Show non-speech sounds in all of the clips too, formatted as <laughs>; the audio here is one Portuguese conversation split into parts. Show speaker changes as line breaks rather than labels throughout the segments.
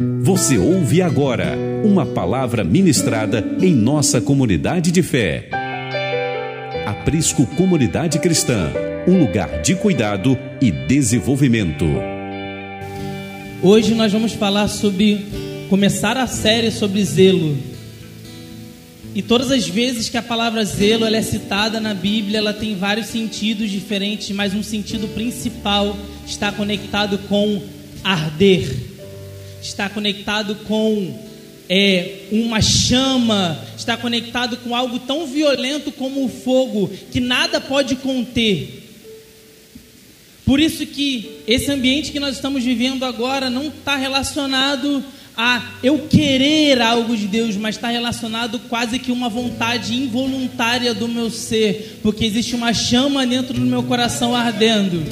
Você ouve agora uma palavra ministrada em nossa comunidade de fé. Aprisco Comunidade Cristã, um lugar de cuidado e desenvolvimento.
Hoje nós vamos falar sobre começar a série sobre zelo. E todas as vezes que a palavra zelo ela é citada na Bíblia, ela tem vários sentidos diferentes, mas um sentido principal está conectado com arder, está conectado com é, uma chama, está conectado com algo tão violento como o fogo, que nada pode conter. Por isso que esse ambiente que nós estamos vivendo agora não está relacionado a eu querer algo de Deus, mas está relacionado quase que uma vontade involuntária do meu ser, porque existe uma chama dentro do meu coração ardendo.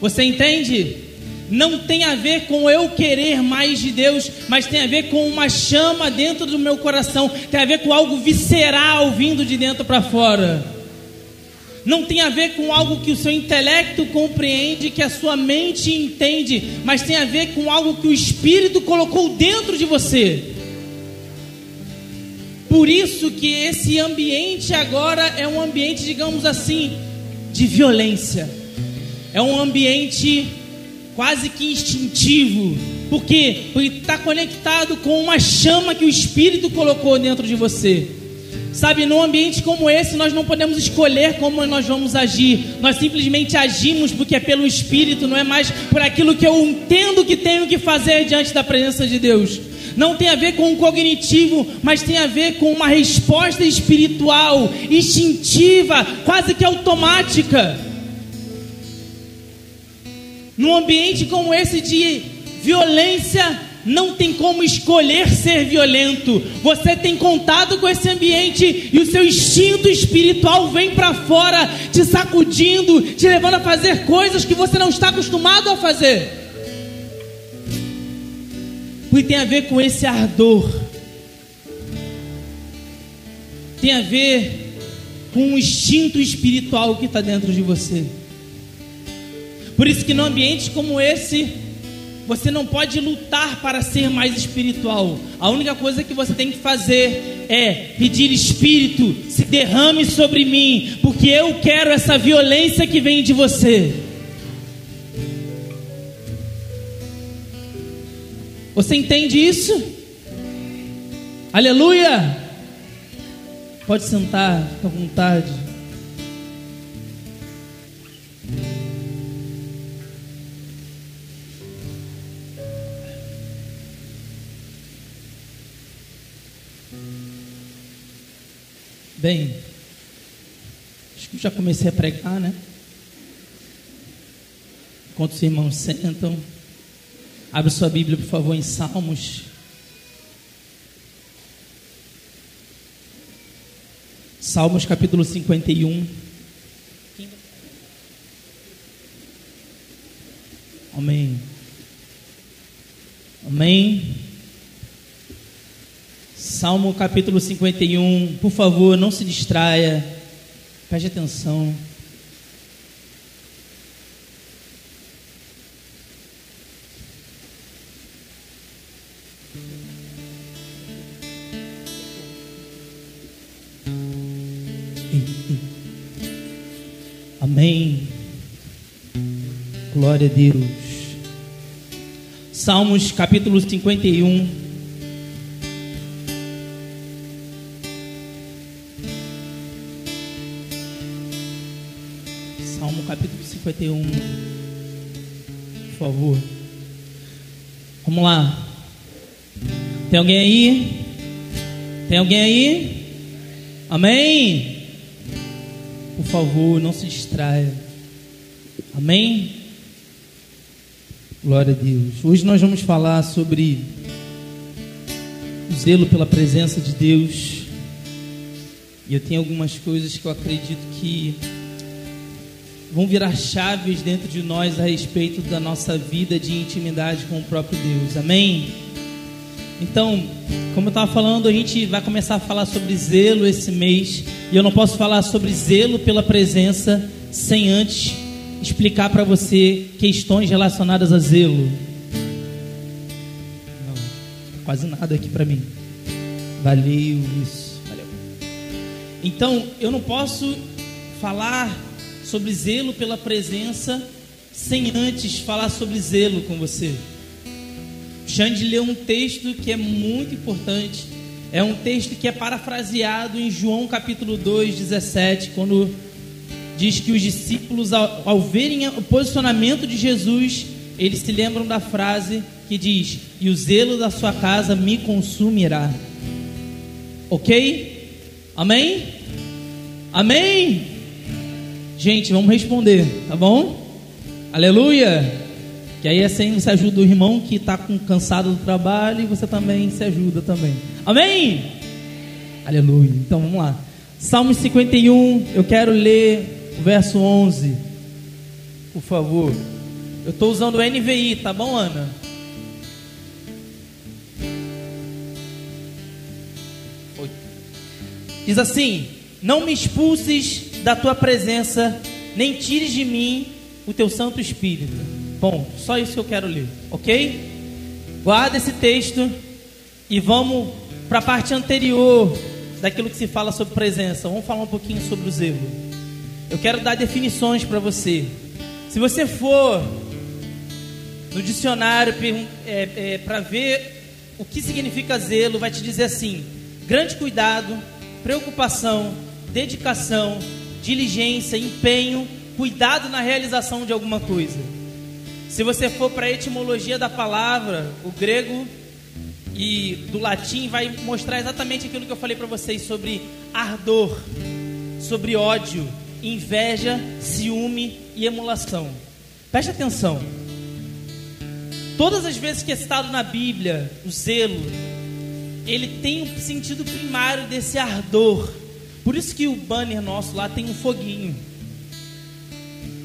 Você entende? Não tem a ver com eu querer mais de Deus, mas tem a ver com uma chama dentro do meu coração, tem a ver com algo visceral vindo de dentro para fora não tem a ver com algo que o seu intelecto compreende, que a sua mente entende, mas tem a ver com algo que o Espírito colocou dentro de você. Por isso que esse ambiente agora é um ambiente, digamos assim, de violência. É um ambiente quase que instintivo. Por quê? Porque está conectado com uma chama que o Espírito colocou dentro de você. Sabe, num ambiente como esse, nós não podemos escolher como nós vamos agir. Nós simplesmente agimos porque é pelo Espírito, não é mais por aquilo que eu entendo que tenho que fazer diante da presença de Deus. Não tem a ver com o cognitivo, mas tem a ver com uma resposta espiritual, instintiva, quase que automática. Num ambiente como esse de violência, não tem como escolher ser violento. Você tem contato com esse ambiente e o seu instinto espiritual vem para fora, te sacudindo, te levando a fazer coisas que você não está acostumado a fazer. Porque tem a ver com esse ardor. Tem a ver com um instinto espiritual que está dentro de você. Por isso que num ambiente como esse, você não pode lutar para ser mais espiritual. A única coisa que você tem que fazer é pedir Espírito, se derrame sobre mim, porque eu quero essa violência que vem de você. Você entende isso? Aleluia! Pode sentar, fica à vontade. Bem, acho que já comecei a pregar, né? Enquanto os irmãos sentam, abre sua Bíblia, por favor, em Salmos. Salmos capítulo 51. Amém. Amém. Salmo capítulo 51, por favor, não se distraia, preste atenção. Amém. Glória a Deus. Salmos capítulo 51. Capítulo 51. Por favor. Vamos lá. Tem alguém aí? Tem alguém aí? Amém? Por favor, não se distraia. Amém? Glória a Deus. Hoje nós vamos falar sobre o zelo pela presença de Deus. E eu tenho algumas coisas que eu acredito que vão virar chaves dentro de nós a respeito da nossa vida de intimidade com o próprio Deus. Amém? Então, como eu estava falando, a gente vai começar a falar sobre zelo esse mês. E eu não posso falar sobre zelo pela presença sem antes explicar para você questões relacionadas a zelo. quase nada aqui para mim. Valeu, isso. Valeu. Então, eu não posso falar sobre zelo pela presença sem antes falar sobre zelo com você. Xande leu um texto que é muito importante. É um texto que é parafraseado em João capítulo 2, 17, quando diz que os discípulos, ao, ao verem o posicionamento de Jesus, eles se lembram da frase que diz: E o zelo da sua casa me consumirá. Ok? Amém? Amém? Gente, vamos responder, tá bom? Aleluia! Que aí assim você ajuda o irmão que está cansado do trabalho e você também se ajuda também. Amém? Aleluia. Então vamos lá. Salmo 51, eu quero ler o verso 11. Por favor. Eu estou usando o NVI, tá bom, Ana? Diz assim: Não me expulses da tua presença, nem tires de mim o teu Santo Espírito. Bom, só isso que eu quero ler, ok? Guarda esse texto e vamos para a parte anterior daquilo que se fala sobre presença. Vamos falar um pouquinho sobre o zelo. Eu quero dar definições para você. Se você for no dicionário é, é, para ver o que significa zelo, vai te dizer assim: grande cuidado, preocupação, dedicação, diligência, empenho, cuidado na realização de alguma coisa. Se você for para a etimologia da palavra, o grego e do latim vai mostrar exatamente aquilo que eu falei para vocês sobre ardor, sobre ódio, inveja, ciúme e emulação. Preste atenção. Todas as vezes que é citado na Bíblia o zelo, ele tem um sentido primário desse ardor. Por isso que o banner nosso lá tem um foguinho.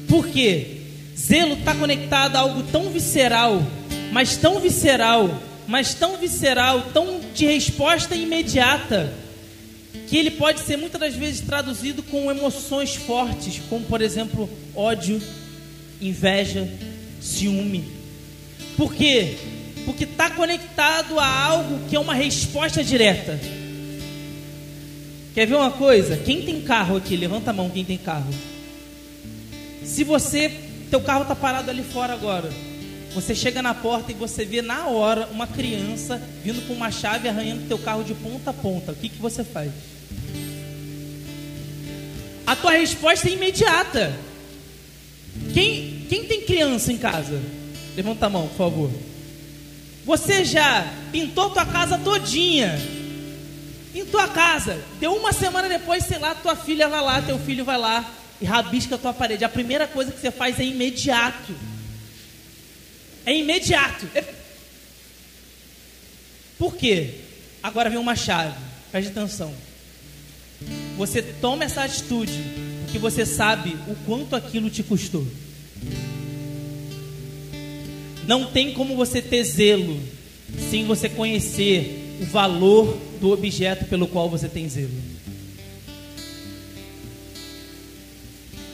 Por quê? Zelo está conectado a algo tão visceral, mas tão visceral, mas tão visceral, tão de resposta imediata, que ele pode ser muitas das vezes traduzido com emoções fortes, como por exemplo ódio, inveja, ciúme. Por quê? Porque está conectado a algo que é uma resposta direta. Quer ver uma coisa? Quem tem carro aqui? Levanta a mão quem tem carro. Se você, teu carro está parado ali fora agora, você chega na porta e você vê na hora uma criança vindo com uma chave arranhando teu carro de ponta a ponta. O que, que você faz? A tua resposta é imediata. Quem, quem tem criança em casa? Levanta a mão, por favor. Você já pintou tua casa todinha. Pintou a casa. Deu uma semana depois, sei lá, tua filha vai lá, teu filho vai lá e rabisca a tua parede. A primeira coisa que você faz é imediato. É imediato. É... Por quê? Agora vem uma chave. Preste atenção. Você toma essa atitude porque você sabe o quanto aquilo te custou. Não tem como você ter zelo sem você conhecer o valor do objeto pelo qual você tem zelo.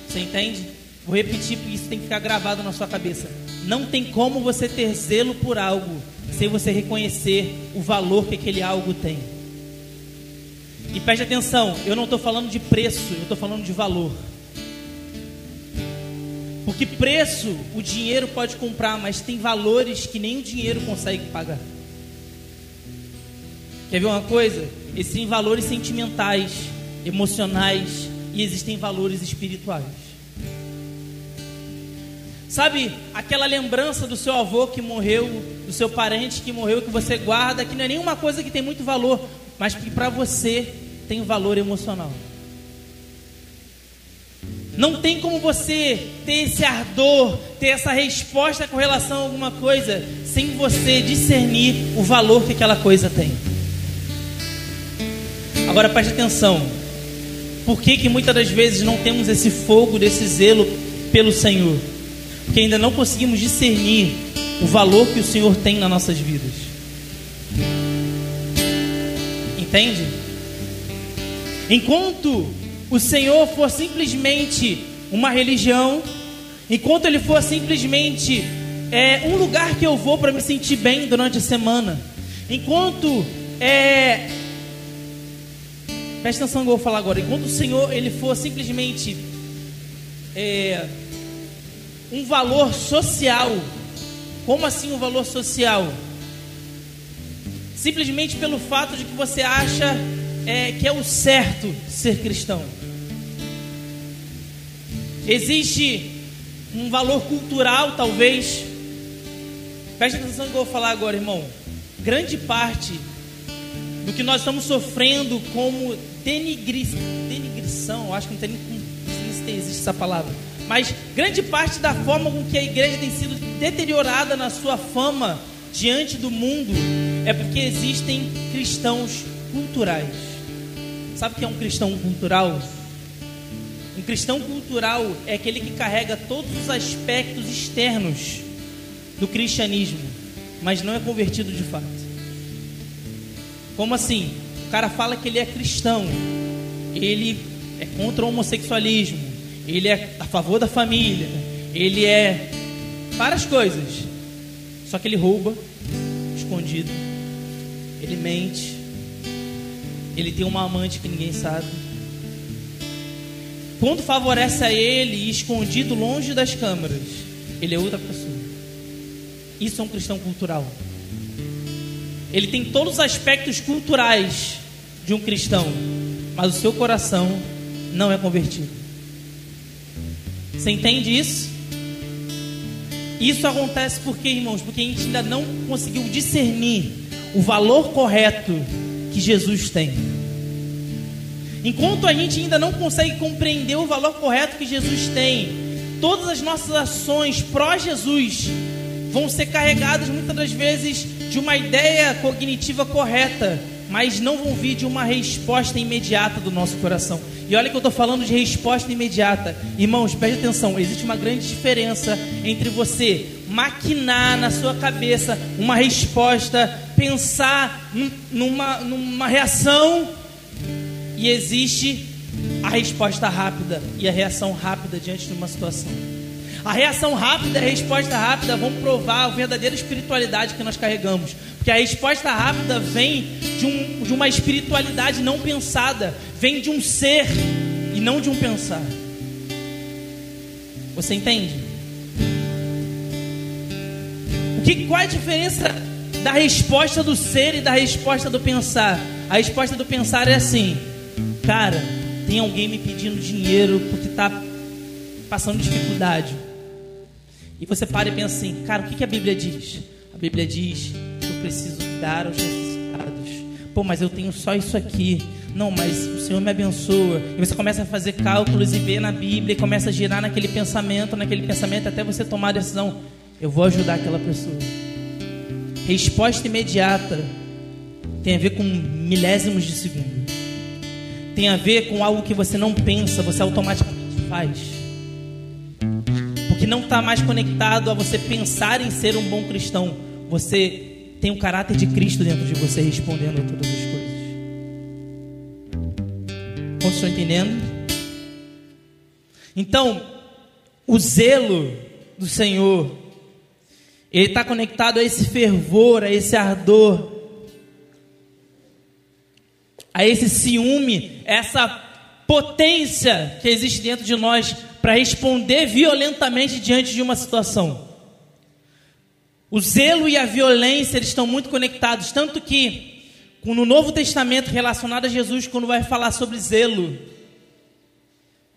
Você entende? Vou repetir porque isso tem que ficar gravado na sua cabeça. Não tem como você ter zelo por algo sem você reconhecer o valor que aquele algo tem. E preste atenção, eu não estou falando de preço, eu estou falando de valor. Porque preço o dinheiro pode comprar, mas tem valores que nem o dinheiro consegue pagar. Quer ver uma coisa? Existem valores sentimentais, emocionais e existem valores espirituais. Sabe aquela lembrança do seu avô que morreu, do seu parente que morreu, que você guarda, que não é nenhuma coisa que tem muito valor, mas que para você tem valor emocional. Não tem como você ter esse ardor, ter essa resposta com relação a alguma coisa, sem você discernir o valor que aquela coisa tem. Agora preste atenção. Por que, que muitas das vezes não temos esse fogo, desse zelo pelo Senhor? porque ainda não conseguimos discernir o valor que o Senhor tem nas nossas vidas. Entende? Enquanto o Senhor for simplesmente uma religião, enquanto Ele for simplesmente é, um lugar que eu vou para me sentir bem durante a semana, Enquanto é, presta atenção no que eu vou falar agora. Enquanto o Senhor ele for simplesmente é, um valor social, como assim um valor social? Simplesmente pelo fato de que você acha é, que é o certo ser cristão. Existe um valor cultural, talvez. Preste atenção no que eu vou falar agora, irmão. Grande parte do que nós estamos sofrendo como denigri, denigrição, acho que não tem nem não sei se existe essa palavra, mas grande parte da forma com que a igreja tem sido deteriorada na sua fama diante do mundo é porque existem cristãos culturais. Sabe o que é um cristão cultural? Um cristão cultural é aquele que carrega todos os aspectos externos do cristianismo, mas não é convertido de fato. Como assim? O cara fala que ele é cristão, ele é contra o homossexualismo, ele é a favor da família, ele é várias coisas. Só que ele rouba escondido, ele mente, ele tem uma amante que ninguém sabe. Quando favorece a ele, escondido longe das câmeras, ele é outra pessoa. Isso é um cristão cultural. Ele tem todos os aspectos culturais de um cristão, mas o seu coração não é convertido. Você entende isso? Isso acontece porque, irmãos, porque a gente ainda não conseguiu discernir o valor correto que Jesus tem. Enquanto a gente ainda não consegue compreender o valor correto que Jesus tem, todas as nossas ações pró-Jesus vão ser carregadas muitas das vezes de uma ideia cognitiva correta, mas não vão vir de uma resposta imediata do nosso coração. E olha que eu estou falando de resposta imediata. Irmãos, preste atenção: existe uma grande diferença entre você maquinar na sua cabeça uma resposta, pensar numa, numa reação, e existe a resposta rápida e a reação rápida diante de uma situação. A reação rápida e a resposta rápida vão provar a verdadeira espiritualidade que nós carregamos. Porque a resposta rápida vem de, um, de uma espiritualidade não pensada, vem de um ser e não de um pensar. Você entende? O que, qual é a diferença da resposta do ser e da resposta do pensar? A resposta do pensar é assim: cara, tem alguém me pedindo dinheiro porque está passando dificuldade. E você para e pensa assim, cara, o que, que a Bíblia diz? A Bíblia diz que eu preciso dar aos necessitados. Pô, mas eu tenho só isso aqui. Não, mas o Senhor me abençoa. E você começa a fazer cálculos e ver na Bíblia e começa a girar naquele pensamento, naquele pensamento, até você tomar a decisão. Eu vou ajudar aquela pessoa. Resposta imediata tem a ver com milésimos de segundo. Tem a ver com algo que você não pensa, você automaticamente faz que não está mais conectado a você pensar em ser um bom cristão. Você tem o caráter de Cristo dentro de você respondendo a todas as coisas. Vocês estão entendendo? Então, o zelo do Senhor, ele está conectado a esse fervor, a esse ardor, a esse ciúme, essa potência que existe dentro de nós para responder violentamente diante de uma situação. O zelo e a violência eles estão muito conectados, tanto que no Novo Testamento relacionado a Jesus, quando vai falar sobre zelo,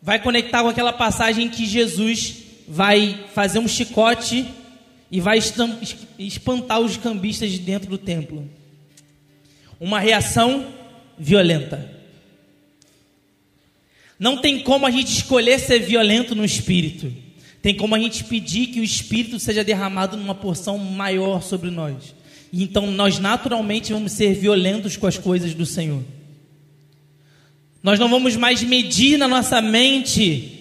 vai conectar com aquela passagem em que Jesus vai fazer um chicote e vai espantar os cambistas de dentro do templo. Uma reação violenta. Não tem como a gente escolher ser violento no espírito. Tem como a gente pedir que o espírito seja derramado numa porção maior sobre nós. Então nós naturalmente vamos ser violentos com as coisas do Senhor. Nós não vamos mais medir na nossa mente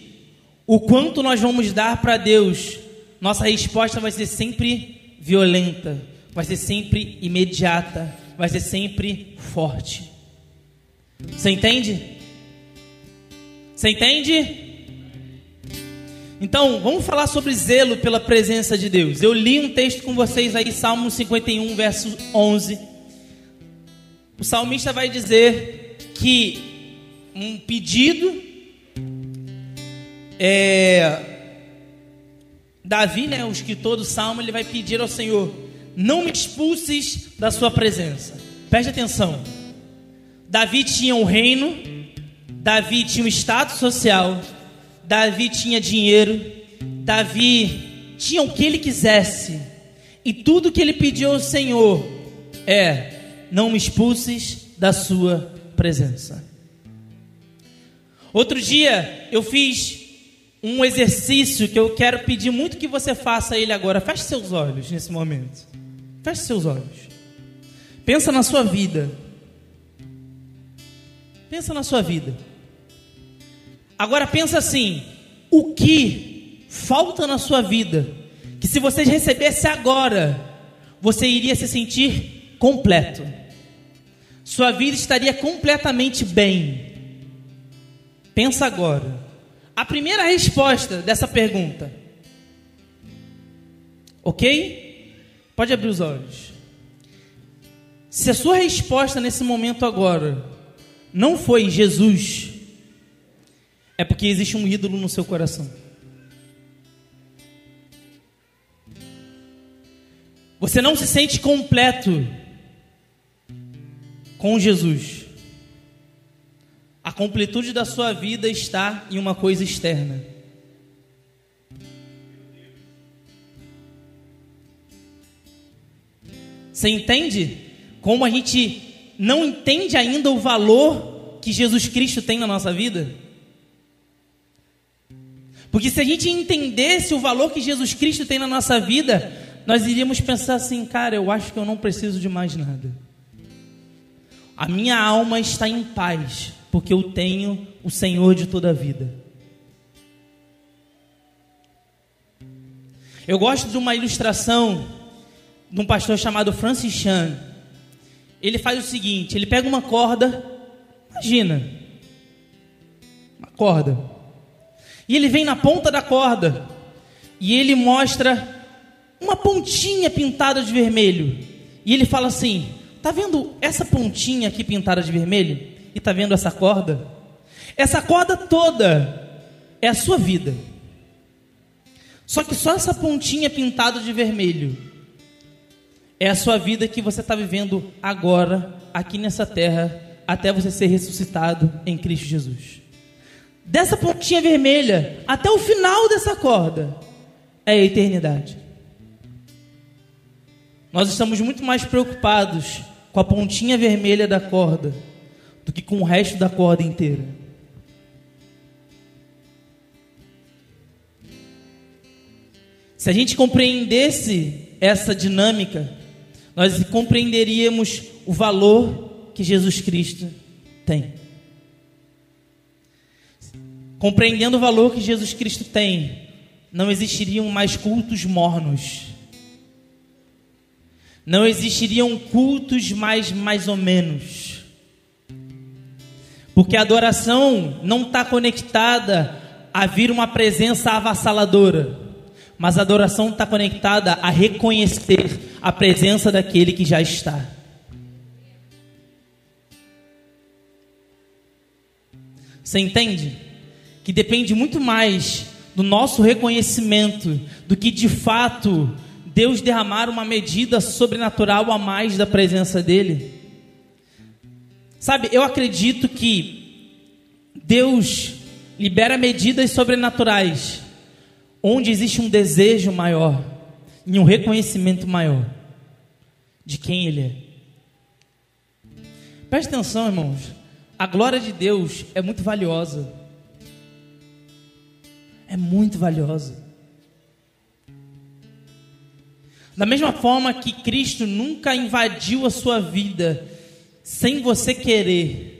o quanto nós vamos dar para Deus. Nossa resposta vai ser sempre violenta, vai ser sempre imediata, vai ser sempre forte. Você entende? Você entende? Então, vamos falar sobre zelo pela presença de Deus. Eu li um texto com vocês aí, Salmo 51, verso 11. o salmista vai dizer que um pedido é, Davi, né, o escritor do salmo, ele vai pedir ao Senhor: não me expulses da sua presença. Preste atenção. Davi tinha um reino, Davi tinha um status social, Davi tinha dinheiro, Davi tinha o que ele quisesse, e tudo que ele pediu ao Senhor é: não me expulses da sua presença. Outro dia eu fiz um exercício que eu quero pedir muito que você faça ele agora. Feche seus olhos nesse momento. Feche seus olhos. Pensa na sua vida. Pensa na sua vida. Agora pensa assim: o que falta na sua vida que se você recebesse agora, você iria se sentir completo. Sua vida estaria completamente bem. Pensa agora. A primeira resposta dessa pergunta. OK? Pode abrir os olhos. Se a sua resposta nesse momento agora não foi Jesus, é porque existe um ídolo no seu coração. Você não se sente completo com Jesus. A completude da sua vida está em uma coisa externa. Você entende como a gente não entende ainda o valor que Jesus Cristo tem na nossa vida? Porque se a gente entendesse o valor que Jesus Cristo tem na nossa vida, nós iríamos pensar assim, cara, eu acho que eu não preciso de mais nada. A minha alma está em paz, porque eu tenho o Senhor de toda a vida. Eu gosto de uma ilustração de um pastor chamado Francis Chan. Ele faz o seguinte: ele pega uma corda, imagina, uma corda, e ele vem na ponta da corda e ele mostra uma pontinha pintada de vermelho. E ele fala assim: Tá vendo essa pontinha aqui pintada de vermelho? E está vendo essa corda? Essa corda toda é a sua vida. Só que só essa pontinha pintada de vermelho é a sua vida que você está vivendo agora, aqui nessa terra, até você ser ressuscitado em Cristo Jesus. Dessa pontinha vermelha até o final dessa corda é a eternidade. Nós estamos muito mais preocupados com a pontinha vermelha da corda do que com o resto da corda inteira. Se a gente compreendesse essa dinâmica, nós compreenderíamos o valor que Jesus Cristo tem. Compreendendo o valor que Jesus Cristo tem, não existiriam mais cultos mornos. Não existiriam cultos mais mais ou menos. Porque a adoração não está conectada a vir uma presença avassaladora, mas a adoração está conectada a reconhecer a presença daquele que já está. Você entende? Que depende muito mais do nosso reconhecimento do que de fato Deus derramar uma medida sobrenatural a mais da presença dEle. Sabe, eu acredito que Deus libera medidas sobrenaturais onde existe um desejo maior e um reconhecimento maior de quem Ele é. Preste atenção, irmãos. A glória de Deus é muito valiosa. É muito valiosa. Da mesma forma que Cristo nunca invadiu a sua vida sem você querer.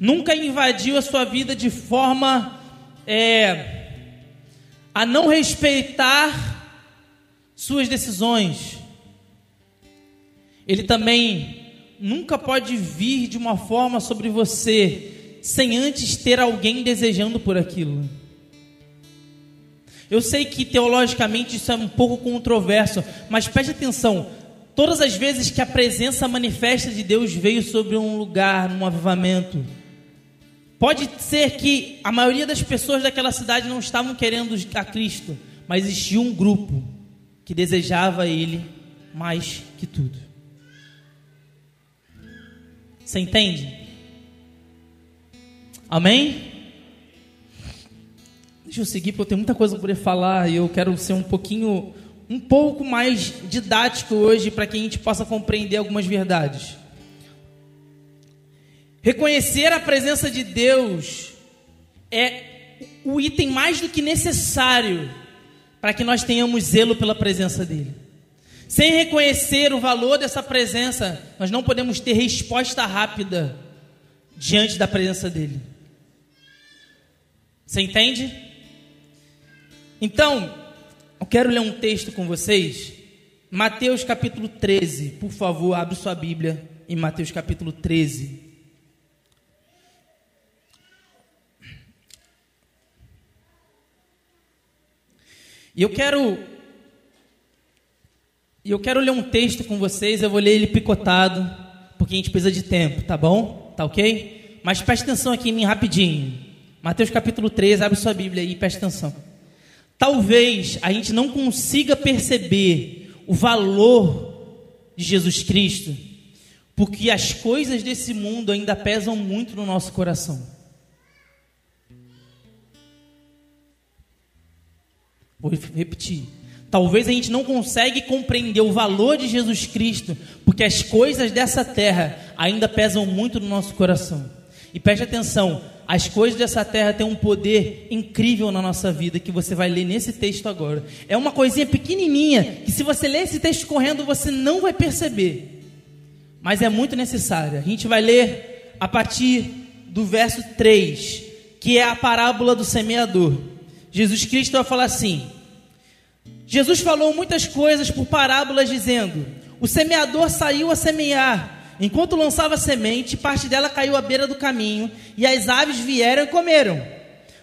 Nunca invadiu a sua vida de forma é, a não respeitar suas decisões. Ele também nunca pode vir de uma forma sobre você sem antes ter alguém desejando por aquilo. Eu sei que teologicamente isso é um pouco controverso, mas preste atenção: Todas as vezes que a presença manifesta de Deus veio sobre um lugar, num avivamento, pode ser que a maioria das pessoas daquela cidade não estavam querendo a Cristo, mas existia um grupo que desejava Ele mais que tudo. Você entende? Amém? Deixa eu seguir, porque eu tenho muita coisa para poder falar e eu quero ser um pouquinho um pouco mais didático hoje para que a gente possa compreender algumas verdades. Reconhecer a presença de Deus é o item mais do que necessário para que nós tenhamos zelo pela presença dele. Sem reconhecer o valor dessa presença, nós não podemos ter resposta rápida diante da presença dele. Você entende? Então, eu quero ler um texto com vocês. Mateus capítulo 13. Por favor, abre sua Bíblia em Mateus capítulo 13. E eu quero eu quero ler um texto com vocês, eu vou ler ele picotado, porque a gente precisa de tempo, tá bom? Tá OK? Mas preste atenção aqui em mim rapidinho. Mateus capítulo 13, abre sua Bíblia aí e preste atenção. Talvez a gente não consiga perceber o valor de Jesus Cristo, porque as coisas desse mundo ainda pesam muito no nosso coração. Vou repetir. Talvez a gente não consiga compreender o valor de Jesus Cristo, porque as coisas dessa terra ainda pesam muito no nosso coração. E preste atenção, as coisas dessa terra têm um poder incrível na nossa vida que você vai ler nesse texto agora. É uma coisinha pequenininha que se você ler esse texto correndo você não vai perceber. Mas é muito necessária. A gente vai ler a partir do verso 3, que é a parábola do semeador. Jesus Cristo vai falar assim: Jesus falou muitas coisas por parábolas dizendo: O semeador saiu a semear. Enquanto lançava semente, parte dela caiu à beira do caminho, e as aves vieram e comeram.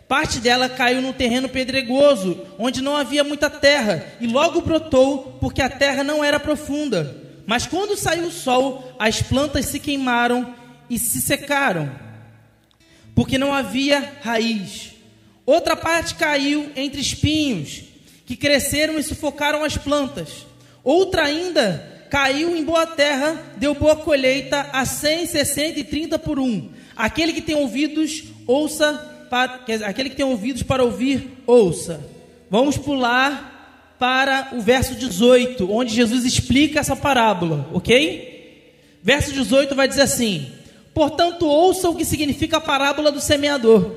Parte dela caiu no terreno pedregoso, onde não havia muita terra, e logo brotou, porque a terra não era profunda. Mas quando saiu o sol, as plantas se queimaram e se secaram, porque não havia raiz. Outra parte caiu entre espinhos, que cresceram e sufocaram as plantas. Outra ainda caiu em boa terra, deu boa colheita a 100, 60 e 30 por um. Aquele que tem ouvidos, ouça, para, aquele que tem ouvidos para ouvir, ouça. Vamos pular para o verso 18, onde Jesus explica essa parábola, ok? Verso 18 vai dizer assim: Portanto, ouça o que significa a parábola do semeador.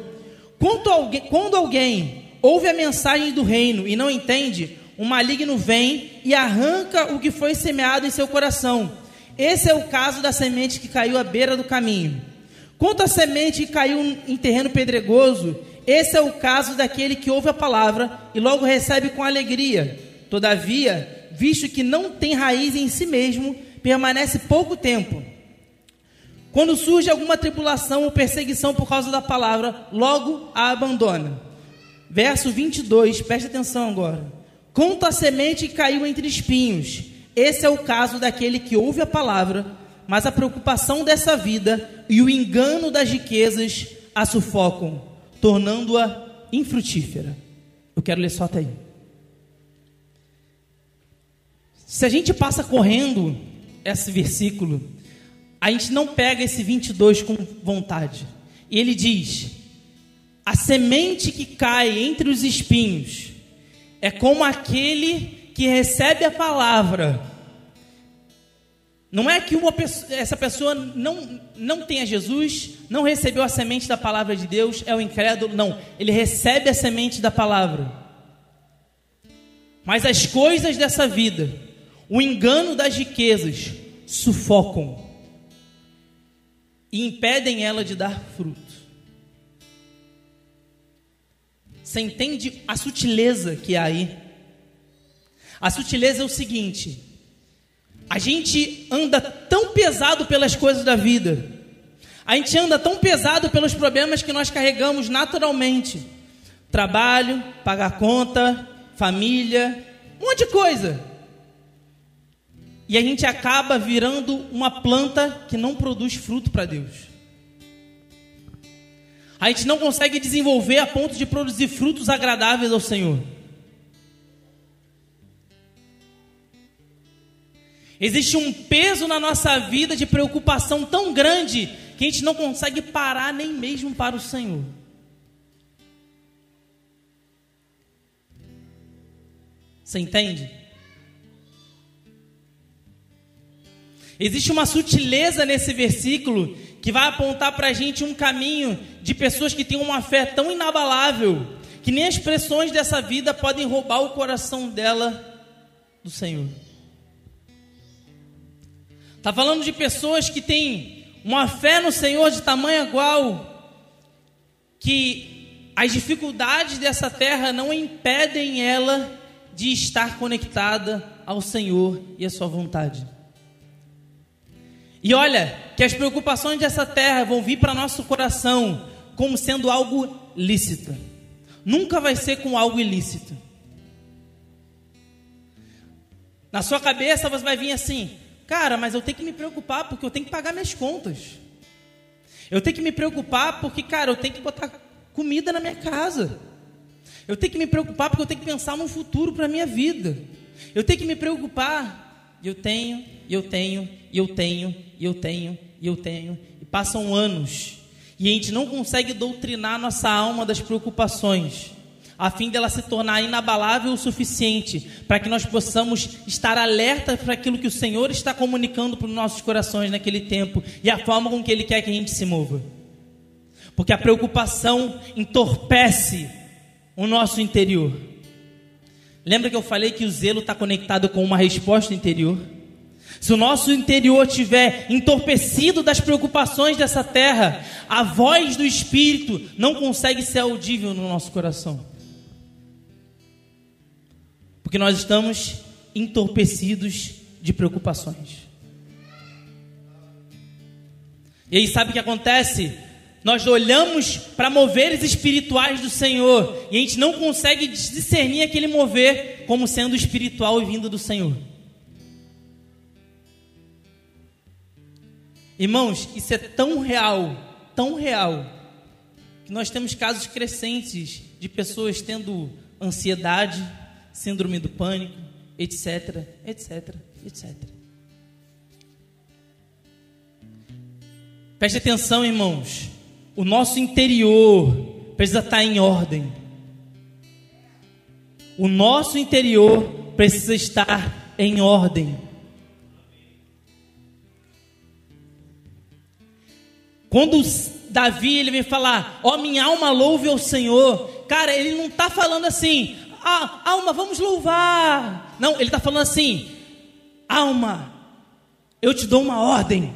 Quando alguém, quando alguém ouve a mensagem do reino e não entende, o maligno vem e arranca o que foi semeado em seu coração. Esse é o caso da semente que caiu à beira do caminho. Quanto à semente que caiu em terreno pedregoso, esse é o caso daquele que ouve a palavra e logo recebe com alegria. Todavia, visto que não tem raiz em si mesmo, permanece pouco tempo. Quando surge alguma tribulação ou perseguição por causa da palavra, logo a abandona. Verso 22, preste atenção agora. Quanto à semente que caiu entre espinhos, esse é o caso daquele que ouve a palavra, mas a preocupação dessa vida e o engano das riquezas a sufocam, tornando-a infrutífera. Eu quero ler só até aí. Se a gente passa correndo esse versículo, a gente não pega esse 22 com vontade. E ele diz: a semente que cai entre os espinhos é como aquele que recebe a palavra. Não é que pessoa, essa pessoa não, não tenha Jesus, não recebeu a semente da palavra de Deus, é o incrédulo. Não, ele recebe a semente da palavra. Mas as coisas dessa vida, o engano das riquezas, sufocam e impedem ela de dar fruto. Você entende a sutileza que há aí? A sutileza é o seguinte: a gente anda tão pesado pelas coisas da vida, a gente anda tão pesado pelos problemas que nós carregamos naturalmente trabalho, pagar conta, família, um monte de coisa. e a gente acaba virando uma planta que não produz fruto para Deus. A gente não consegue desenvolver a ponto de produzir frutos agradáveis ao Senhor. Existe um peso na nossa vida de preocupação tão grande que a gente não consegue parar nem mesmo para o Senhor. Você entende? Existe uma sutileza nesse versículo que vai apontar para a gente um caminho de pessoas que têm uma fé tão inabalável que nem as pressões dessa vida podem roubar o coração dela do Senhor. Está falando de pessoas que têm uma fé no Senhor de tamanho igual que as dificuldades dessa terra não impedem ela de estar conectada ao Senhor e à sua vontade. E olha, que as preocupações dessa terra vão vir para nosso coração como sendo algo lícito. Nunca vai ser com algo ilícito. Na sua cabeça você vai vir assim: cara, mas eu tenho que me preocupar porque eu tenho que pagar minhas contas. Eu tenho que me preocupar porque, cara, eu tenho que botar comida na minha casa. Eu tenho que me preocupar porque eu tenho que pensar no futuro para minha vida. Eu tenho que me preocupar. Eu tenho, eu tenho, eu tenho, e eu tenho, e eu tenho, e passam anos, e a gente não consegue doutrinar nossa alma das preocupações, a fim dela se tornar inabalável o suficiente para que nós possamos estar alerta para aquilo que o Senhor está comunicando para os nossos corações naquele tempo e a forma com que Ele quer que a gente se mova. Porque a preocupação entorpece o nosso interior. Lembra que eu falei que o zelo está conectado com uma resposta interior? Se o nosso interior estiver entorpecido das preocupações dessa terra, a voz do Espírito não consegue ser audível no nosso coração. Porque nós estamos entorpecidos de preocupações. E aí, sabe o que acontece? Nós olhamos para moveres espirituais do Senhor e a gente não consegue discernir aquele mover como sendo espiritual e vindo do Senhor. Irmãos, isso é tão real, tão real, que nós temos casos crescentes de pessoas tendo ansiedade, síndrome do pânico, etc, etc, etc. Preste atenção, irmãos. O nosso interior precisa estar em ordem. O nosso interior precisa estar em ordem. Quando Davi ele vem falar, ó oh, minha alma louve ao Senhor, cara, ele não está falando assim, ah, alma, vamos louvar. Não, ele está falando assim, alma, eu te dou uma ordem.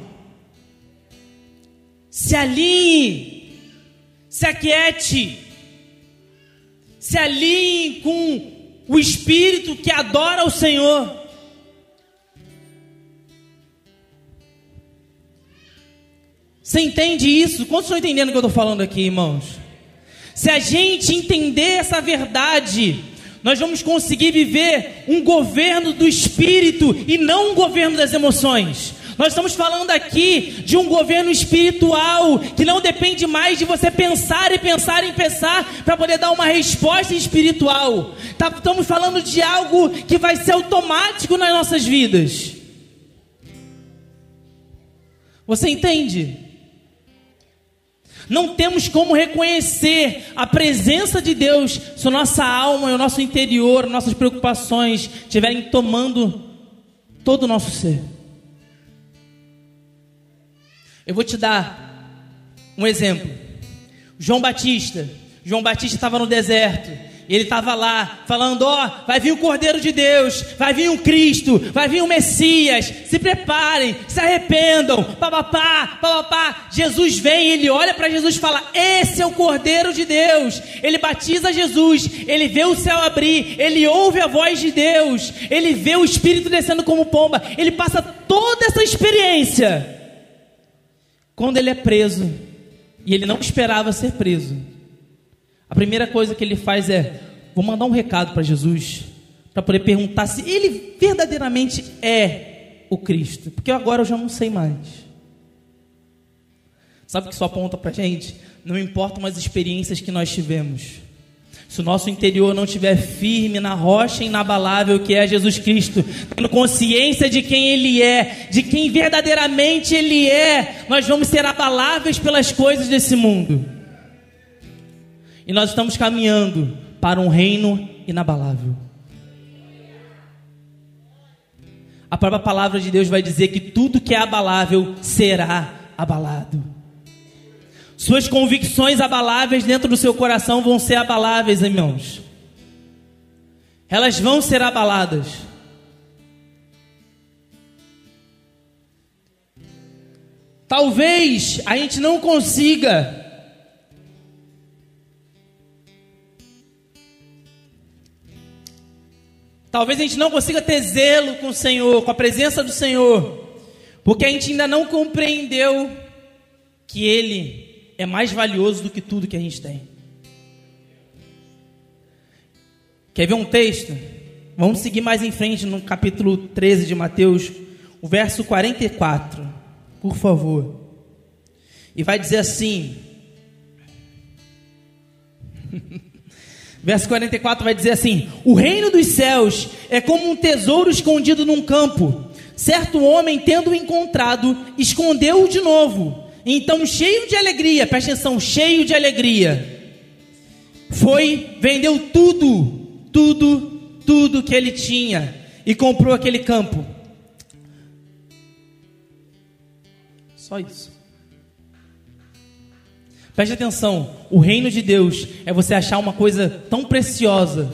Se alinhe, se aquiete, se alinhe com o espírito que adora o Senhor. Você entende isso? Quantos estão entendendo o que eu estou falando aqui, irmãos? Se a gente entender essa verdade, nós vamos conseguir viver um governo do espírito e não um governo das emoções. Nós estamos falando aqui de um governo espiritual que não depende mais de você pensar e pensar e pensar para poder dar uma resposta espiritual. Tá, estamos falando de algo que vai ser automático nas nossas vidas. Você entende? Não temos como reconhecer a presença de Deus se a nossa alma e o nosso interior, nossas preocupações estiverem tomando todo o nosso ser. Eu vou te dar um exemplo. João Batista. João Batista estava no deserto ele estava lá falando: Ó, oh, vai vir o Cordeiro de Deus, vai vir um Cristo, vai vir um Messias. Se preparem, se arrependam. Papapá, papapá. Jesus vem, ele olha para Jesus e fala: Esse é o Cordeiro de Deus. Ele batiza Jesus, ele vê o céu abrir, ele ouve a voz de Deus, ele vê o Espírito descendo como pomba. Ele passa toda essa experiência. Quando ele é preso, e ele não esperava ser preso a primeira coisa que ele faz é: vou mandar um recado para Jesus, para poder perguntar se ele verdadeiramente é o Cristo? Porque agora eu já não sei mais. Sabe o que isso aponta para gente? Não importam as experiências que nós tivemos. Se o nosso interior não estiver firme na rocha inabalável que é Jesus Cristo, tendo consciência de quem Ele é, de quem verdadeiramente Ele é, nós vamos ser abaláveis pelas coisas desse mundo. E nós estamos caminhando para um reino inabalável. A própria palavra de Deus vai dizer que tudo que é abalável será abalado. Suas convicções abaláveis dentro do seu coração vão ser abaláveis, irmãos. Elas vão ser abaladas. Talvez a gente não consiga Talvez a gente não consiga ter zelo com o Senhor, com a presença do Senhor, porque a gente ainda não compreendeu que Ele é mais valioso do que tudo que a gente tem. Quer ver um texto? Vamos seguir mais em frente no capítulo 13 de Mateus, o verso 44, por favor. E vai dizer assim. <laughs> Verso 44 vai dizer assim: O reino dos céus é como um tesouro escondido num campo. Certo homem, tendo-o encontrado, escondeu-o de novo. Então, cheio de alegria, presta atenção, cheio de alegria, foi, vendeu tudo, tudo, tudo que ele tinha e comprou aquele campo. Só isso. Preste atenção, o reino de Deus é você achar uma coisa tão preciosa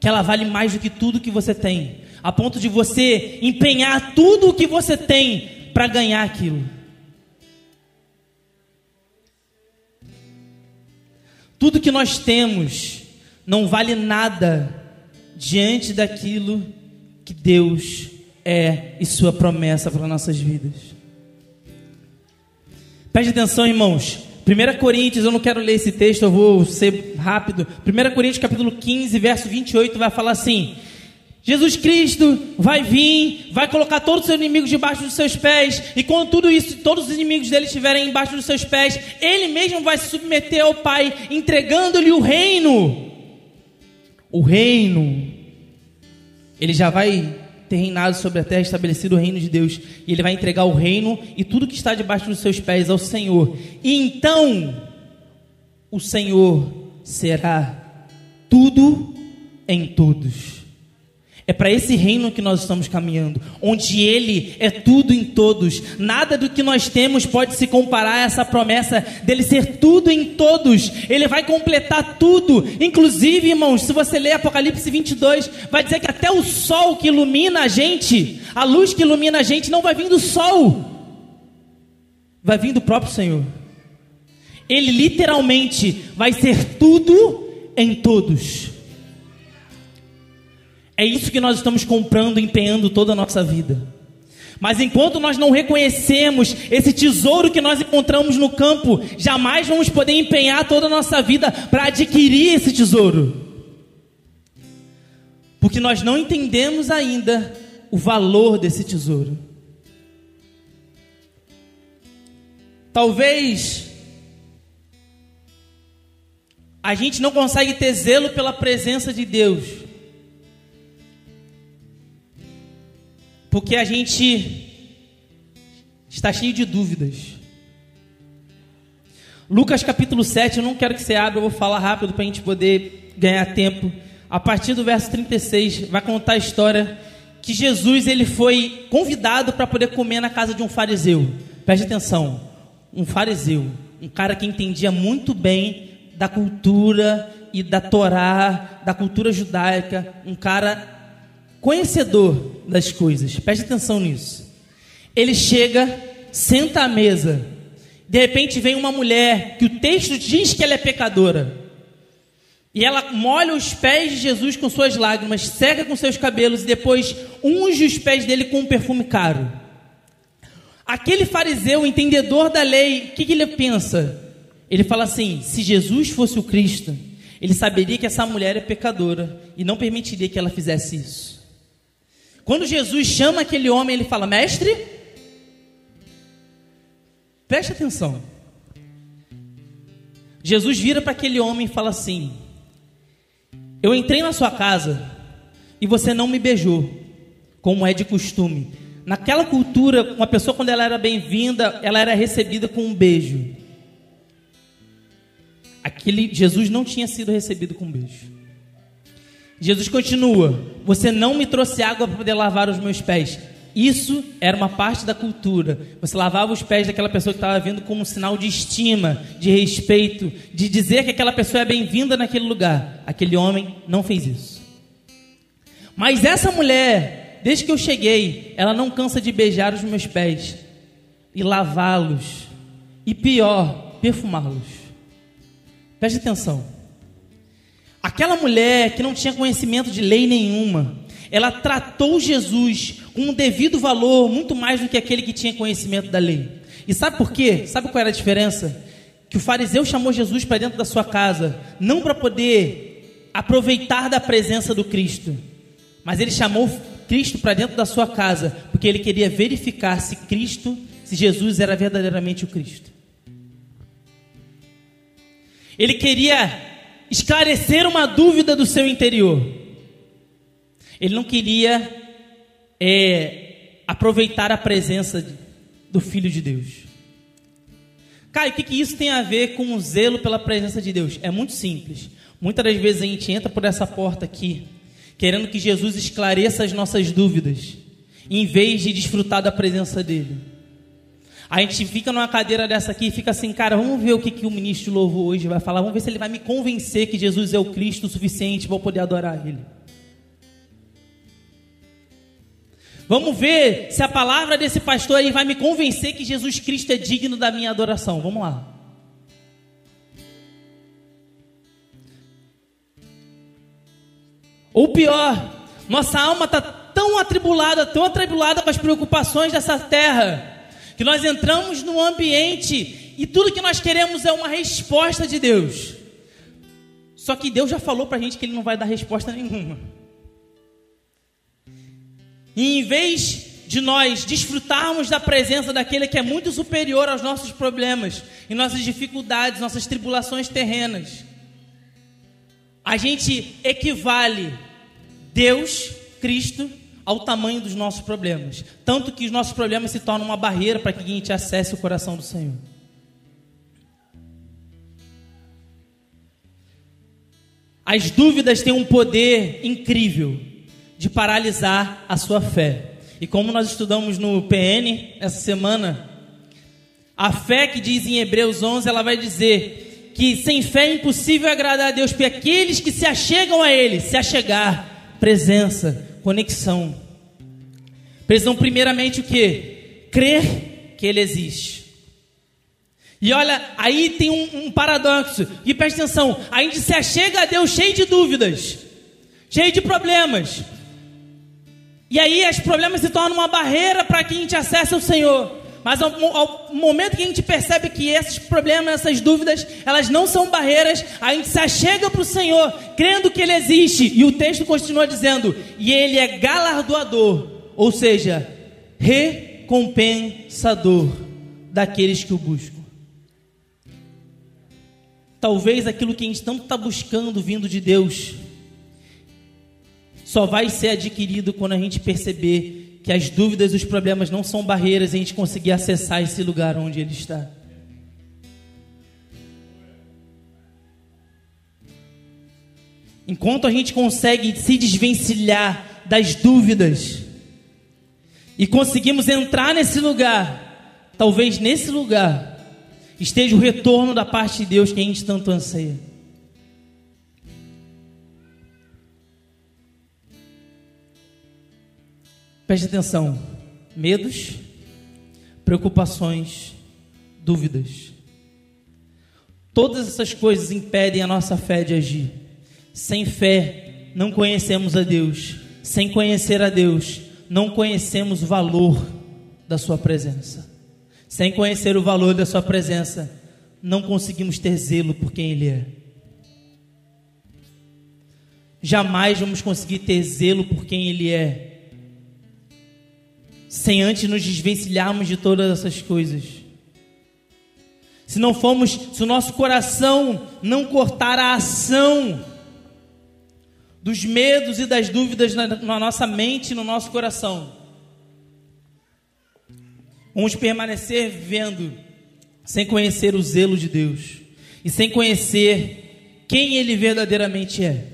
que ela vale mais do que tudo que você tem, a ponto de você empenhar tudo o que você tem para ganhar aquilo. Tudo que nós temos não vale nada diante daquilo que Deus é e Sua promessa para nossas vidas. Preste atenção, irmãos. 1 Coríntios, eu não quero ler esse texto, eu vou ser rápido. 1 Coríntios capítulo 15, verso 28, vai falar assim: Jesus Cristo vai vir, vai colocar todos os seus inimigos debaixo dos seus pés, e quando tudo isso, todos os inimigos dele estiverem embaixo dos seus pés, ele mesmo vai se submeter ao Pai, entregando-lhe o reino. O reino. Ele já vai ter reinado sobre a terra, estabelecido o reino de Deus, e ele vai entregar o reino e tudo que está debaixo dos seus pés ao Senhor. E então o Senhor será tudo em todos. É para esse reino que nós estamos caminhando, onde Ele é tudo em todos. Nada do que nós temos pode se comparar a essa promessa dele ser tudo em todos. Ele vai completar tudo. Inclusive, irmãos, se você ler Apocalipse 22, vai dizer que até o sol que ilumina a gente, a luz que ilumina a gente, não vai vir do sol, vai vir do próprio Senhor. Ele literalmente vai ser tudo em todos. É isso que nós estamos comprando, empenhando toda a nossa vida. Mas enquanto nós não reconhecemos esse tesouro que nós encontramos no campo, jamais vamos poder empenhar toda a nossa vida para adquirir esse tesouro. Porque nós não entendemos ainda o valor desse tesouro. Talvez a gente não consegue ter zelo pela presença de Deus Porque a gente está cheio de dúvidas. Lucas capítulo 7, eu não quero que você abra, eu vou falar rápido para a gente poder ganhar tempo. A partir do verso 36, vai contar a história que Jesus ele foi convidado para poder comer na casa de um fariseu. Preste atenção, um fariseu, um cara que entendia muito bem da cultura e da Torá, da cultura judaica, um cara conhecedor das coisas, preste atenção nisso. Ele chega, senta à mesa, de repente vem uma mulher que o texto diz que ela é pecadora. E ela molha os pés de Jesus com suas lágrimas, seca com seus cabelos e depois unge os pés dele com um perfume caro. Aquele fariseu, entendedor da lei, o que, que ele pensa? Ele fala assim: se Jesus fosse o Cristo, ele saberia que essa mulher é pecadora e não permitiria que ela fizesse isso. Quando Jesus chama aquele homem, ele fala: Mestre, preste atenção. Jesus vira para aquele homem e fala assim: Eu entrei na sua casa e você não me beijou, como é de costume. Naquela cultura, uma pessoa, quando ela era bem-vinda, ela era recebida com um beijo. Aquele Jesus não tinha sido recebido com um beijo. Jesus continua: Você não me trouxe água para poder lavar os meus pés. Isso era uma parte da cultura. Você lavava os pés daquela pessoa que estava vindo como um sinal de estima, de respeito, de dizer que aquela pessoa é bem-vinda naquele lugar. Aquele homem não fez isso. Mas essa mulher, desde que eu cheguei, ela não cansa de beijar os meus pés e lavá-los. E pior, perfumá-los. Preste atenção. Aquela mulher que não tinha conhecimento de lei nenhuma, ela tratou Jesus com um devido valor muito mais do que aquele que tinha conhecimento da lei. E sabe por quê? Sabe qual era a diferença? Que o fariseu chamou Jesus para dentro da sua casa, não para poder aproveitar da presença do Cristo, mas ele chamou Cristo para dentro da sua casa, porque ele queria verificar se Cristo, se Jesus era verdadeiramente o Cristo. Ele queria esclarecer uma dúvida do seu interior. Ele não queria é, aproveitar a presença do Filho de Deus. Caio, o que, que isso tem a ver com o zelo pela presença de Deus? É muito simples. Muitas das vezes a gente entra por essa porta aqui, querendo que Jesus esclareça as nossas dúvidas, em vez de desfrutar da presença dele. A gente fica numa cadeira dessa aqui e fica assim, cara, vamos ver o que, que o ministro louvou hoje vai falar, vamos ver se ele vai me convencer que Jesus é o Cristo o suficiente para eu poder adorar Ele. Vamos ver se a palavra desse pastor aí vai me convencer que Jesus Cristo é digno da minha adoração. Vamos lá. Ou pior, nossa alma está tão atribulada, tão atribulada com as preocupações dessa terra que nós entramos num ambiente e tudo que nós queremos é uma resposta de Deus. Só que Deus já falou para a gente que Ele não vai dar resposta nenhuma. E em vez de nós desfrutarmos da presença daquele que é muito superior aos nossos problemas e nossas dificuldades, nossas tribulações terrenas, a gente equivale Deus, Cristo, ao tamanho dos nossos problemas. Tanto que os nossos problemas se tornam uma barreira para que a gente acesse o coração do Senhor. As dúvidas têm um poder incrível de paralisar a sua fé. E como nós estudamos no PN essa semana, a fé que diz em Hebreus 11, ela vai dizer que sem fé é impossível agradar a Deus, porque aqueles que se achegam a Ele, se achegar, presença, conexão. Precisam primeiramente o que? Crer que Ele existe. E olha, aí tem um, um, paradoxo. E presta atenção: a gente se achega a Deus cheio de dúvidas, cheio de problemas. E aí os problemas se tornam uma barreira para que a gente acesse o Senhor. Mas ao, ao, momento que a gente percebe que esses problemas, essas dúvidas, elas não são barreiras, a gente se achega para o Senhor, crendo que Ele existe. E o texto continua dizendo: e Ele é galardoador, ou seja, recompensador daqueles que o buscam. Talvez aquilo que a gente tanto está buscando vindo de Deus só vai ser adquirido quando a gente perceber que as dúvidas e os problemas não são barreiras e a gente conseguir acessar esse lugar onde Ele está. Enquanto a gente consegue se desvencilhar das dúvidas e conseguimos entrar nesse lugar, talvez nesse lugar esteja o retorno da parte de Deus que a gente tanto anseia. Preste atenção: medos, preocupações, dúvidas. Todas essas coisas impedem a nossa fé de agir. Sem fé, não conhecemos a Deus. Sem conhecer a Deus, não conhecemos o valor da Sua presença. Sem conhecer o valor da Sua presença, não conseguimos ter zelo por quem Ele é. Jamais vamos conseguir ter zelo por quem Ele é sem antes nos desvencilharmos de todas essas coisas. Se não formos, se o nosso coração não cortar a ação dos medos e das dúvidas na, na nossa mente no nosso coração, vamos permanecer vivendo sem conhecer o zelo de Deus e sem conhecer quem Ele verdadeiramente é.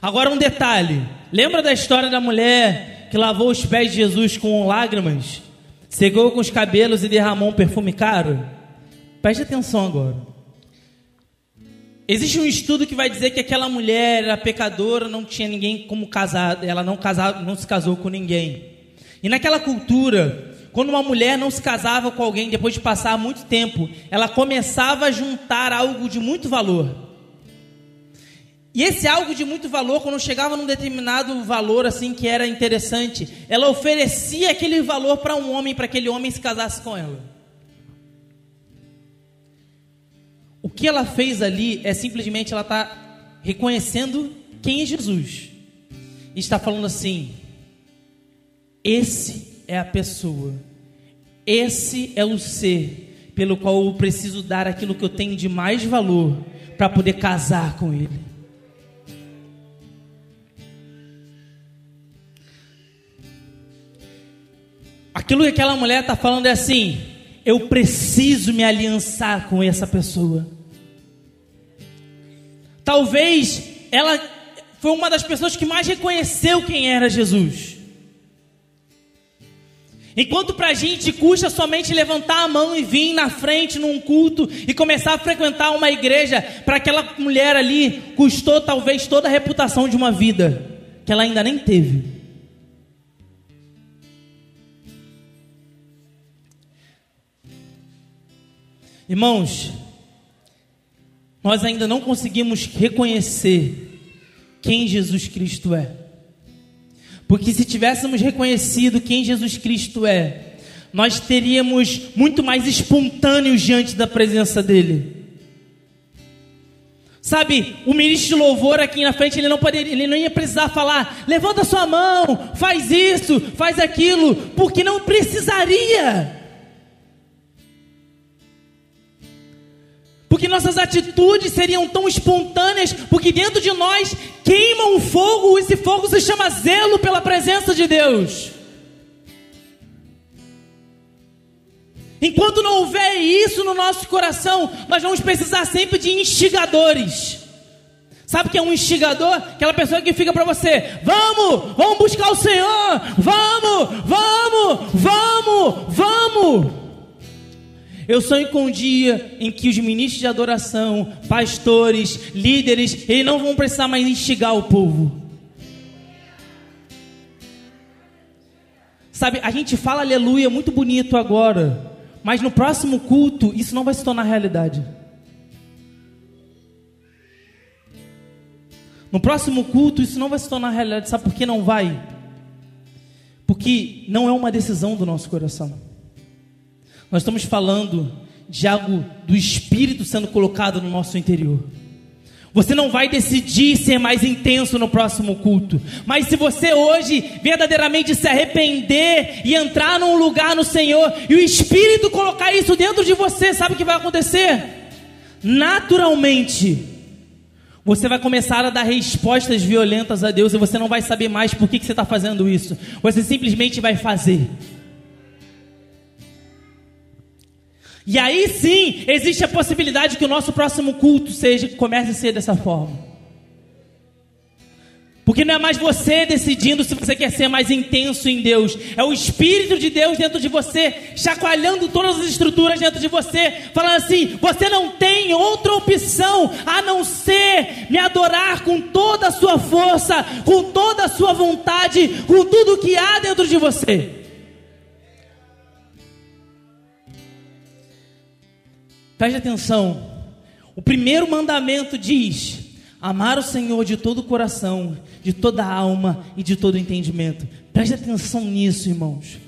Agora, um detalhe: lembra da história da mulher que lavou os pés de Jesus com lágrimas, secou com os cabelos e derramou um perfume caro? Preste atenção agora. Existe um estudo que vai dizer que aquela mulher era pecadora, não tinha ninguém como casar, ela não, casava, não se casou com ninguém. E naquela cultura, quando uma mulher não se casava com alguém depois de passar muito tempo, ela começava a juntar algo de muito valor. E esse algo de muito valor, quando chegava num determinado valor assim que era interessante, ela oferecia aquele valor para um homem, para que aquele homem se casasse com ela. O que ela fez ali é simplesmente ela está reconhecendo quem é Jesus. E está falando assim: esse é a pessoa, esse é o ser pelo qual eu preciso dar aquilo que eu tenho de mais valor para poder casar com ele. Aquilo que aquela mulher está falando é assim: eu preciso me aliançar com essa pessoa. Talvez ela foi uma das pessoas que mais reconheceu quem era Jesus. Enquanto para a gente custa somente levantar a mão e vir na frente num culto e começar a frequentar uma igreja, para aquela mulher ali custou talvez toda a reputação de uma vida que ela ainda nem teve. Irmãos, nós ainda não conseguimos reconhecer quem Jesus Cristo é. Porque se tivéssemos reconhecido quem Jesus Cristo é, nós teríamos muito mais espontâneos diante da presença dele. Sabe, o ministro de louvor aqui na frente, ele não poderia, ele não ia precisar falar, levanta sua mão, faz isso, faz aquilo, porque não precisaria. Porque nossas atitudes seriam tão espontâneas, porque dentro de nós queima um fogo, esse fogo se chama zelo pela presença de Deus. Enquanto não houver isso no nosso coração, nós vamos precisar sempre de instigadores. Sabe o que é um instigador? Aquela pessoa que fica para você: vamos, vamos buscar o Senhor, vamos, vamos, vamos, vamos. Eu sonho com um dia em que os ministros de adoração, pastores, líderes, eles não vão precisar mais instigar o povo. Sabe, a gente fala aleluia muito bonito agora, mas no próximo culto isso não vai se tornar realidade. No próximo culto isso não vai se tornar realidade, sabe por que não vai? Porque não é uma decisão do nosso coração. Nós estamos falando de algo do Espírito sendo colocado no nosso interior. Você não vai decidir ser mais intenso no próximo culto, mas se você hoje verdadeiramente se arrepender e entrar num lugar no Senhor e o Espírito colocar isso dentro de você, sabe o que vai acontecer? Naturalmente, você vai começar a dar respostas violentas a Deus e você não vai saber mais por que, que você está fazendo isso. Você simplesmente vai fazer. E aí sim, existe a possibilidade que o nosso próximo culto seja, comece a ser dessa forma. Porque não é mais você decidindo se você quer ser mais intenso em Deus, é o Espírito de Deus dentro de você, chacoalhando todas as estruturas dentro de você, falando assim: você não tem outra opção a não ser me adorar com toda a sua força, com toda a sua vontade, com tudo que há dentro de você. Preste atenção. O primeiro mandamento diz: amar o Senhor de todo o coração, de toda a alma e de todo o entendimento. Preste atenção nisso, irmãos.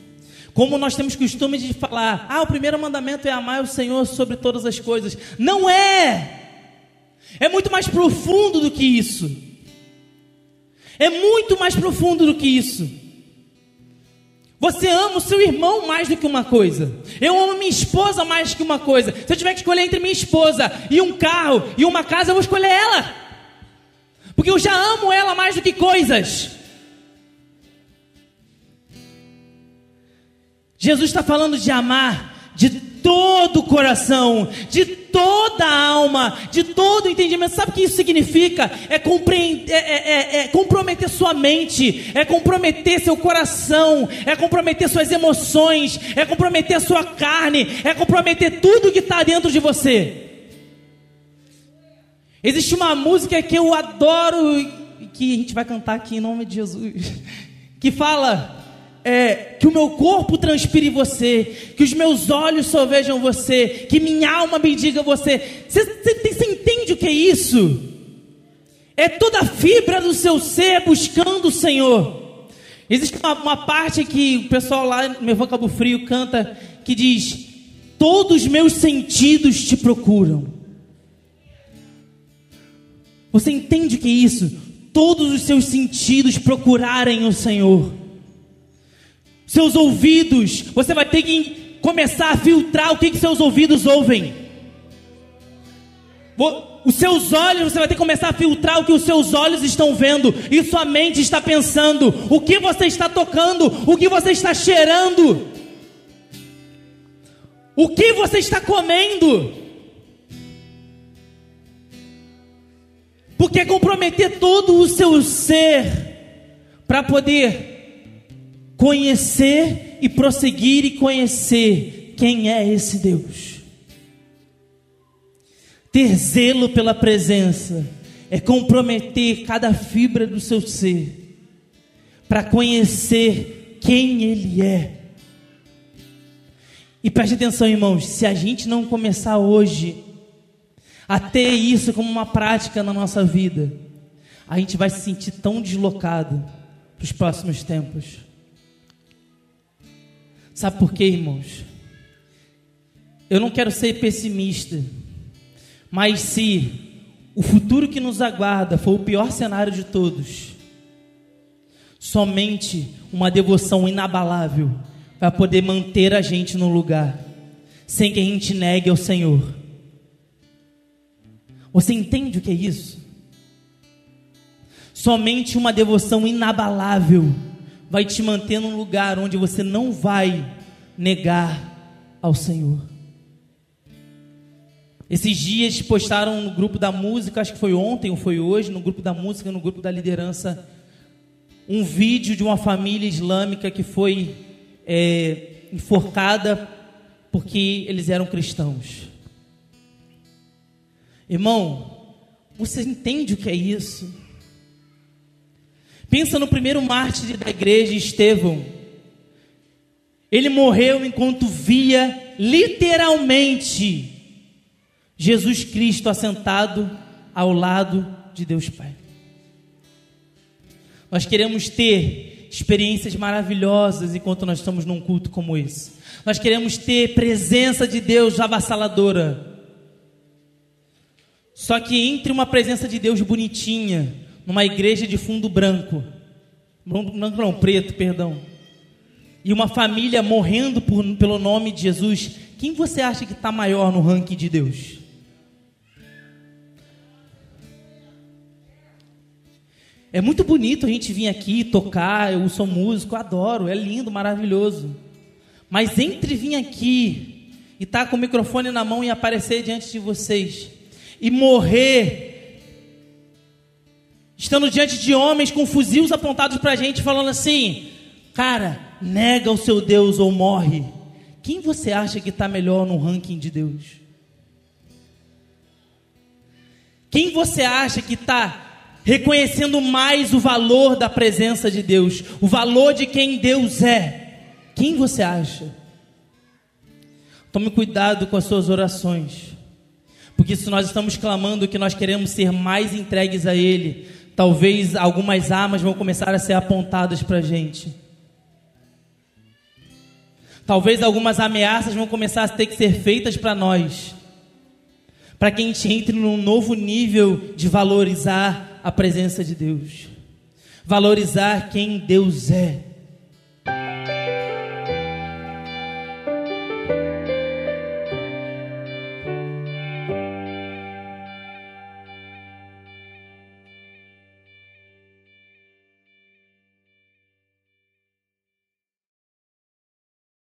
Como nós temos costume de falar, ah, o primeiro mandamento é amar o Senhor sobre todas as coisas. Não é! É muito mais profundo do que isso. É muito mais profundo do que isso. Você ama o seu irmão mais do que uma coisa. Eu amo minha esposa mais que uma coisa. Se eu tiver que escolher entre minha esposa e um carro e uma casa, eu vou escolher ela. Porque eu já amo ela mais do que coisas. Jesus está falando de amar de todo o coração, de toda a alma, de todo o entendimento. Sabe o que isso significa? É, é, é, é, é, comprometer sua mente, é comprometer seu coração, é comprometer suas emoções, é comprometer sua carne, é comprometer tudo que está dentro de você. Existe uma música que eu adoro, que a gente vai cantar aqui em nome de Jesus, <laughs> que fala é, que o meu corpo transpire você, que os meus olhos só vejam você, que minha alma bendiga você. Você, você, entende o que é isso? É toda a fibra do seu ser buscando o Senhor. Existe uma, uma parte que o pessoal lá meu Cabo Frio canta que diz: Todos os meus sentidos te procuram. Você entende o que é isso? Todos os seus sentidos procurarem o Senhor seus ouvidos, você vai ter que começar a filtrar o que, que seus ouvidos ouvem. Os seus olhos, você vai ter que começar a filtrar o que os seus olhos estão vendo, e sua mente está pensando, o que você está tocando, o que você está cheirando, o que você está comendo. Porque comprometer todo o seu ser para poder conhecer e prosseguir e conhecer quem é esse Deus. Ter zelo pela presença é comprometer cada fibra do seu ser para conhecer quem Ele é. E preste atenção, irmãos, se a gente não começar hoje a ter isso como uma prática na nossa vida, a gente vai se sentir tão deslocado para os próximos tempos. Sabe por quê, irmãos? Eu não quero ser pessimista, mas se o futuro que nos aguarda for o pior cenário de todos, somente uma devoção inabalável vai poder manter a gente no lugar, sem que a gente negue ao Senhor. Você entende o que é isso? Somente uma devoção inabalável vai te manter num lugar onde você não vai negar ao Senhor. Esses dias postaram no grupo da música, acho que foi ontem ou foi hoje, no grupo da música, no grupo da liderança, um vídeo de uma família islâmica que foi é, enforcada porque eles eram cristãos. Irmão, você entende o que é isso? Pensa no primeiro mártir da igreja, Estevão. Ele morreu enquanto via literalmente Jesus Cristo assentado ao lado de Deus Pai. Nós queremos ter experiências maravilhosas enquanto nós estamos num culto como esse. Nós queremos ter presença de Deus avassaladora. Só que entre uma presença de Deus bonitinha numa igreja de fundo branco, não, não preto, perdão, e uma família morrendo por, pelo nome de Jesus, quem você acha que está maior no ranking de Deus? É muito bonito a gente vir aqui tocar, eu sou músico, adoro, é lindo, maravilhoso. Mas entre vir aqui e estar tá com o microfone na mão e aparecer diante de vocês e morrer estando diante de homens com fuzis apontados para a gente, falando assim: cara, nega o seu Deus ou morre. Quem você acha que está melhor no ranking de Deus? Quem você acha que está reconhecendo mais o valor da presença de Deus, o valor de quem Deus é? Quem você acha? Tome cuidado com as suas orações, porque se nós estamos clamando que nós queremos ser mais entregues a Ele, talvez algumas armas vão começar a ser apontadas para a gente. Talvez algumas ameaças vão começar a ter que ser feitas para nós, para que a gente entre num novo nível de valorizar a presença de Deus, valorizar quem Deus é.